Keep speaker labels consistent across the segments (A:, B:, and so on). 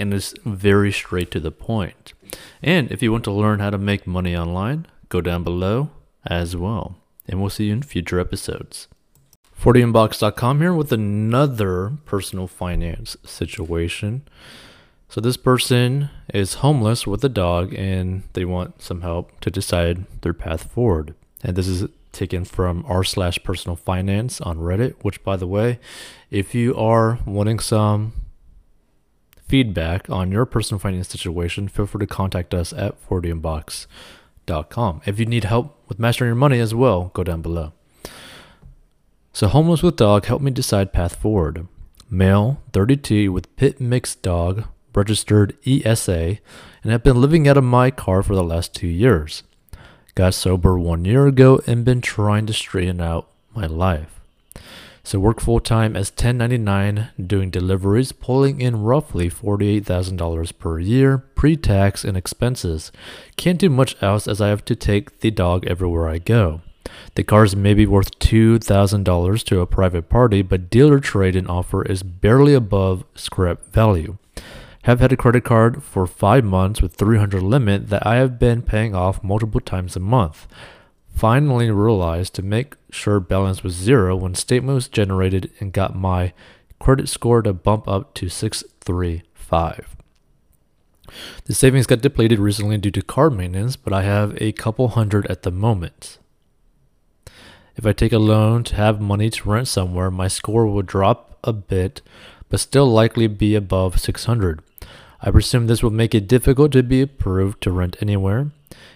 A: and is very straight to the point. And if you want to learn how to make money online, go down below as well. And we'll see you in future episodes. 40inbox.com here with another personal finance situation. So this person is homeless with a dog and they want some help to decide their path forward. And this is taken from r slash personal finance on Reddit, which by the way, if you are wanting some feedback on your personal finance situation, feel free to contact us at 40inbox.com. If you need help with mastering your money as well, go down below. So, homeless with dog, help me decide path forward. Male, 32, with pit mixed dog, registered ESA, and have been living out of my car for the last two years. Got sober one year ago and been trying to straighten out my life. So work full time as 1099 doing deliveries, pulling in roughly $48,000 per year pre-tax and expenses. Can't do much else as I have to take the dog everywhere I go. The cars may be worth $2,000 to a private party, but dealer trade and offer is barely above scrap value. Have had a credit card for 5 months with 300 limit that I have been paying off multiple times a month finally realized to make sure balance was zero when statement was generated and got my credit score to bump up to 635. The savings got depleted recently due to car maintenance, but I have a couple hundred at the moment. If I take a loan to have money to rent somewhere, my score will drop a bit, but still likely be above 600. I presume this will make it difficult to be approved to rent anywhere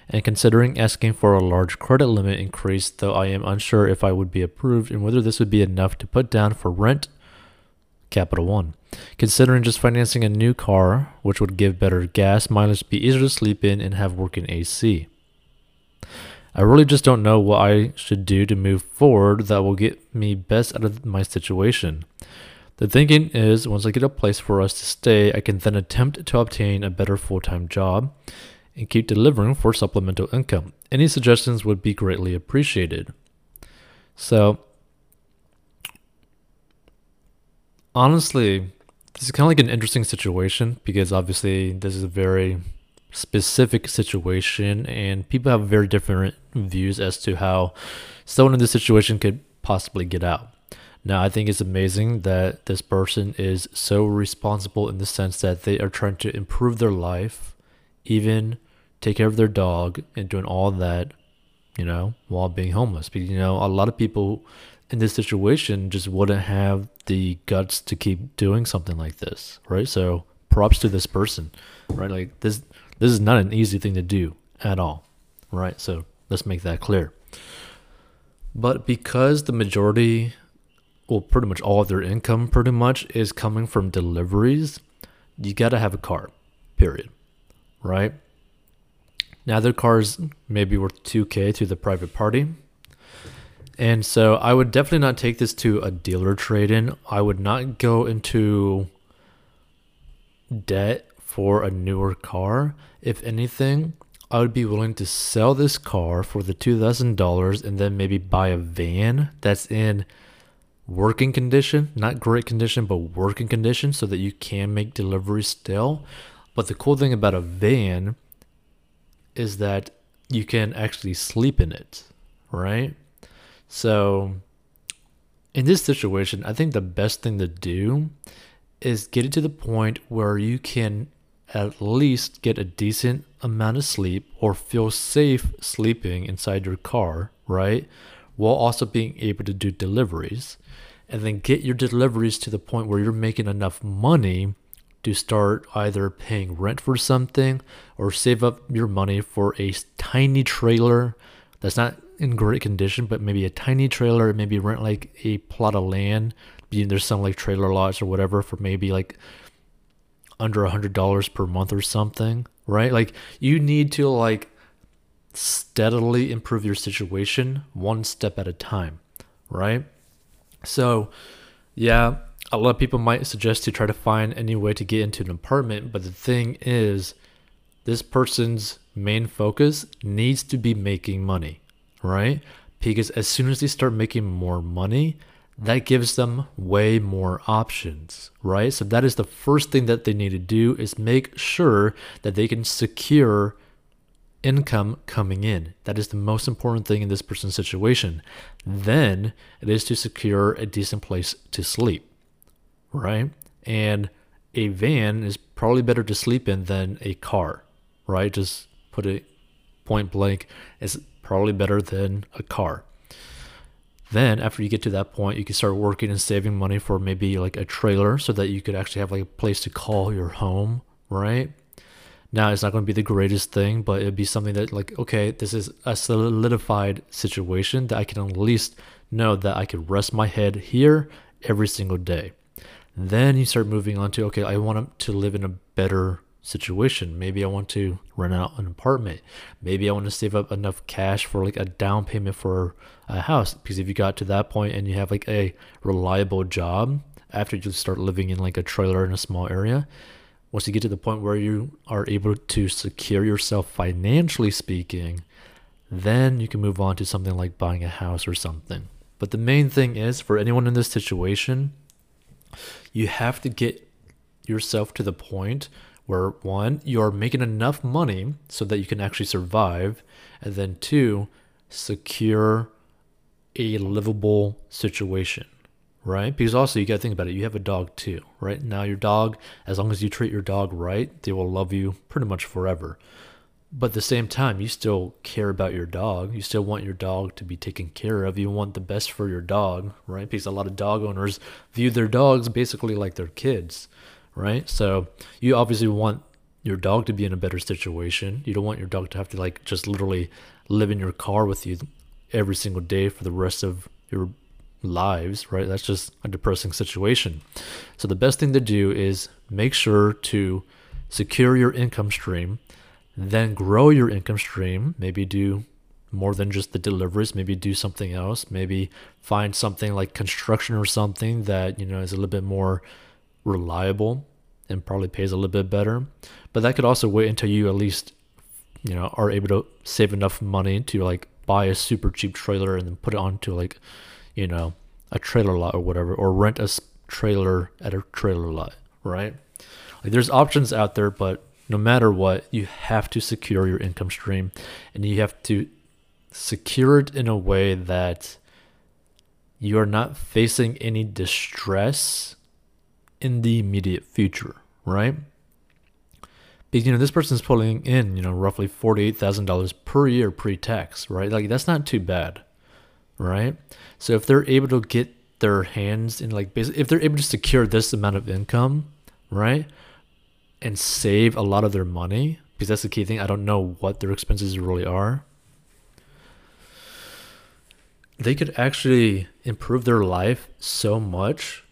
A: and considering asking for a large credit limit increase, though I am unsure if I would be approved and whether this would be enough to put down for rent. Capital One. Considering just financing a new car, which would give better gas mileage, be easier to sleep in, and have working AC. I really just don't know what I should do to move forward that will get me best out of my situation. The thinking is once I get a place for us to stay, I can then attempt to obtain a better full time job and keep delivering for supplemental income. Any suggestions would be greatly appreciated. So, honestly, this is kind of like an interesting situation because obviously this is a very specific situation and people have very different views as to how someone in this situation could possibly get out. Now, I think it's amazing that this person is so responsible in the sense that they are trying to improve their life, even take care of their dog and doing all that, you know, while being homeless. Because, you know, a lot of people in this situation just wouldn't have the guts to keep doing something like this, right? So props to this person, right? Like this, this is not an easy thing to do at all, right? So let's make that clear. But because the majority, well, pretty much all of their income pretty much is coming from deliveries, you got to have a car, period, right? Now their cars may be worth 2K to the private party. And so I would definitely not take this to a dealer trade in. I would not go into debt for a newer car. If anything, I would be willing to sell this car for the $2,000 and then maybe buy a van that's in working condition, not great condition, but working condition so that you can make deliveries still. But the cool thing about a van is that you can actually sleep in it, right? So, in this situation, I think the best thing to do is get it to the point where you can at least get a decent amount of sleep or feel safe sleeping inside your car, right? While also being able to do deliveries. And then get your deliveries to the point where you're making enough money to start either paying rent for something or save up your money for a tiny trailer that's not in great condition, but maybe a tiny trailer, maybe rent like a plot of land. There's some like trailer lots or whatever for maybe like under a hundred dollars per month or something, right? Like you need to like steadily improve your situation one step at a time, right? So, yeah, a lot of people might suggest to try to find any way to get into an apartment, but the thing is, this person's main focus needs to be making money, right? Because as soon as they start making more money, that gives them way more options, right? So that is the first thing that they need to do is make sure that they can secure income coming in. That is the most important thing in this person's situation. Then it is to secure a decent place to sleep, right? And a van is probably better to sleep in than a car, right? Just put it point blank, it's probably better than a car. Then after you get to that point, you can start working and saving money for maybe like a trailer so that you could actually have like a place to call your home, right? Now it's not going to be the greatest thing, but it'd be something that like, okay, this is a solidified situation that I can at least know that I could rest my head here every single day. Then you start moving on to, okay, I want to live in a better situation. Maybe I want to rent out an apartment. Maybe I want to save up enough cash for like a down payment for a house. Because if you got to that point and you have like a reliable job after you start living in like a trailer in a small area, once you get to the point where you are able to secure yourself financially speaking, then you can move on to something like buying a house or something. But the main thing is for anyone in this situation, you have to get yourself to the point where one, you're making enough money so that you can actually survive, and then two, secure a livable situation, right? Because also you got to think about it. You have a dog too, right? Now your dog, as long as you treat your dog right, they will love you pretty much forever. But at the same time, you still care about your dog. You still want your dog to be taken care of. You want the best for your dog, right? Because a lot of dog owners view their dogs basically like their kids right? So you obviously want your dog to be in a better situation. You don't want your dog to have to like just literally live in your car with you every single day for the rest of your lives, right? That's just a depressing situation. So the best thing to do is make sure to secure your income stream, then grow your income stream, maybe do more than just the deliveries, maybe do something else, maybe find something like construction or something that, you know, is a little bit more reliable and probably pays a little bit better. But that could also wait until you at least, you know, are able to save enough money to like buy a super cheap trailer and then put it onto like, you know, a trailer lot or whatever, or rent a trailer at a trailer lot, right? Like there's options out there, but no matter what, you have to secure your income stream and you have to secure it in a way that you are not facing any distress in the immediate future, right? Because, you know, this person's pulling in, you know, roughly $48,000 per year pre tax, right? Like, that's not too bad, right? So, if they're able to get their hands in, like, if they're able to secure this amount of income, right? And save a lot of their money, because that's the key thing. I don't know what their expenses really are. They could actually improve their life so much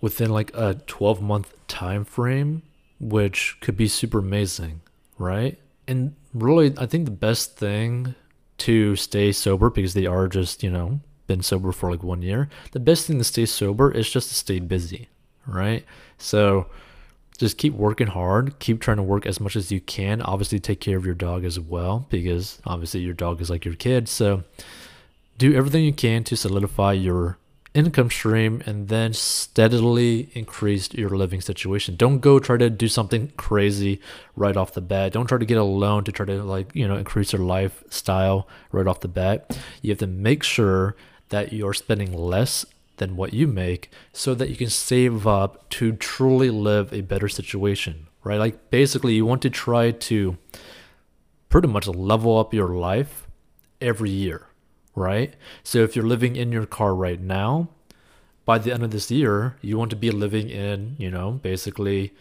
A: within like a 12 month time frame which could be super amazing right and really i think the best thing to stay sober because they are just you know been sober for like one year the best thing to stay sober is just to stay busy right so just keep working hard keep trying to work as much as you can obviously take care of your dog as well because obviously your dog is like your kid so do everything you can to solidify your income stream and then steadily increase your living situation. Don't go try to do something crazy right off the bat. Don't try to get a loan to try to like, you know, increase your lifestyle right off the bat. You have to make sure that you're spending less than what you make so that you can save up to truly live a better situation, right? Like basically you want to try to pretty much level up your life every year right? So if you're living in your car right now, by the end of this year, you want to be living in, you know, basically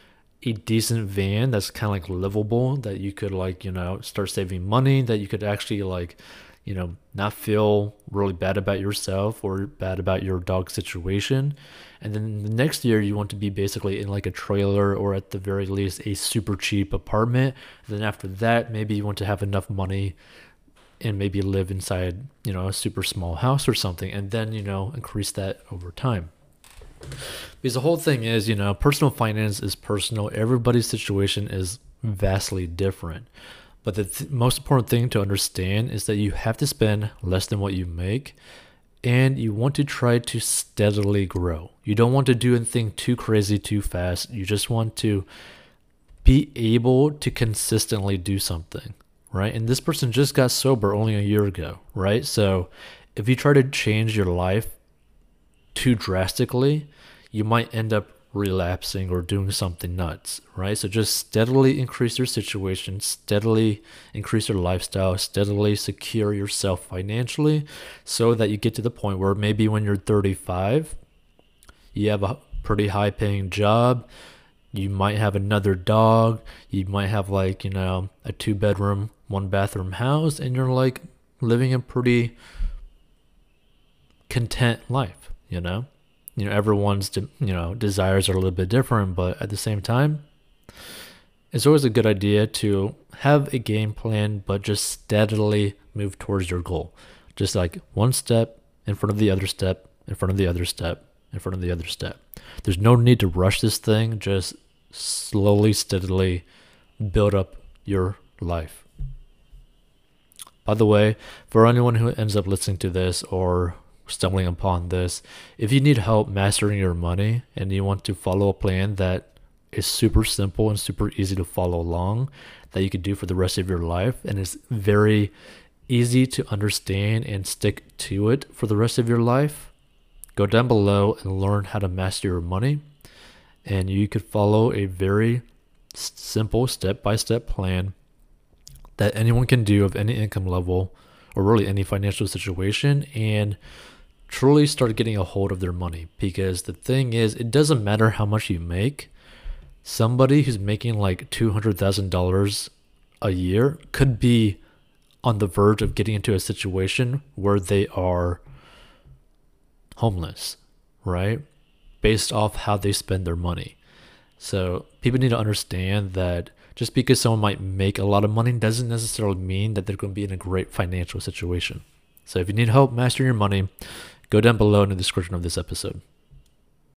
A: a decent van that's kind of like livable that you could like, you know, start saving money, that you could actually like you know, not feel really bad about yourself or bad about your dog situation. And then the next year, you want to be basically in like a trailer or at the very least a super cheap apartment. And then after that, maybe you want to have enough money and maybe live inside, you know, a super small house or something. And then, you know, increase that over time. Because the whole thing is, you know, personal finance is personal. Everybody's situation is vastly different. But the th- most important thing to understand is that you have to spend less than what you make and you want to try to steadily grow. You don't want to do anything too crazy too fast. You just want to be able to consistently do something, right? And this person just got sober only a year ago, right? So if you try to change your life too drastically, you might end up relapsing or doing something nuts, right? So just steadily increase your situation, steadily increase your lifestyle, steadily secure yourself financially so that you get to the point where maybe when you're 35, you have a pretty high paying job, you might have another dog, you might have like, you know, a two bedroom, one bathroom house, and you're like living a pretty content life, you know? You know everyone's de- you know desires are a little bit different but at the same time it's always a good idea to have a game plan but just steadily move towards your goal. Just like one step in front of the other step in front of the other step in front of the other step. There's no need to rush this thing just slowly steadily build up your life. By the way for anyone who ends up listening to this or stumbling upon this. If you need help mastering your money and you want to follow a plan that is super simple and super easy to follow along that you can do for the rest of your life and is very easy to understand and stick to it for the rest of your life, go down below and learn how to master your money. And you could follow a very simple step by step plan that anyone can do of any income level or really any financial situation. And truly start getting a hold of their money because the thing is it doesn't matter how much you make somebody who's making like $200,000 a year could be on the verge of getting into a situation where they are homeless, right? Based off how they spend their money. So people need to understand that just because someone might make a lot of money doesn't necessarily mean that they're going to be in a great financial situation. So if you need help mastering your money, go down below in the description of this episode.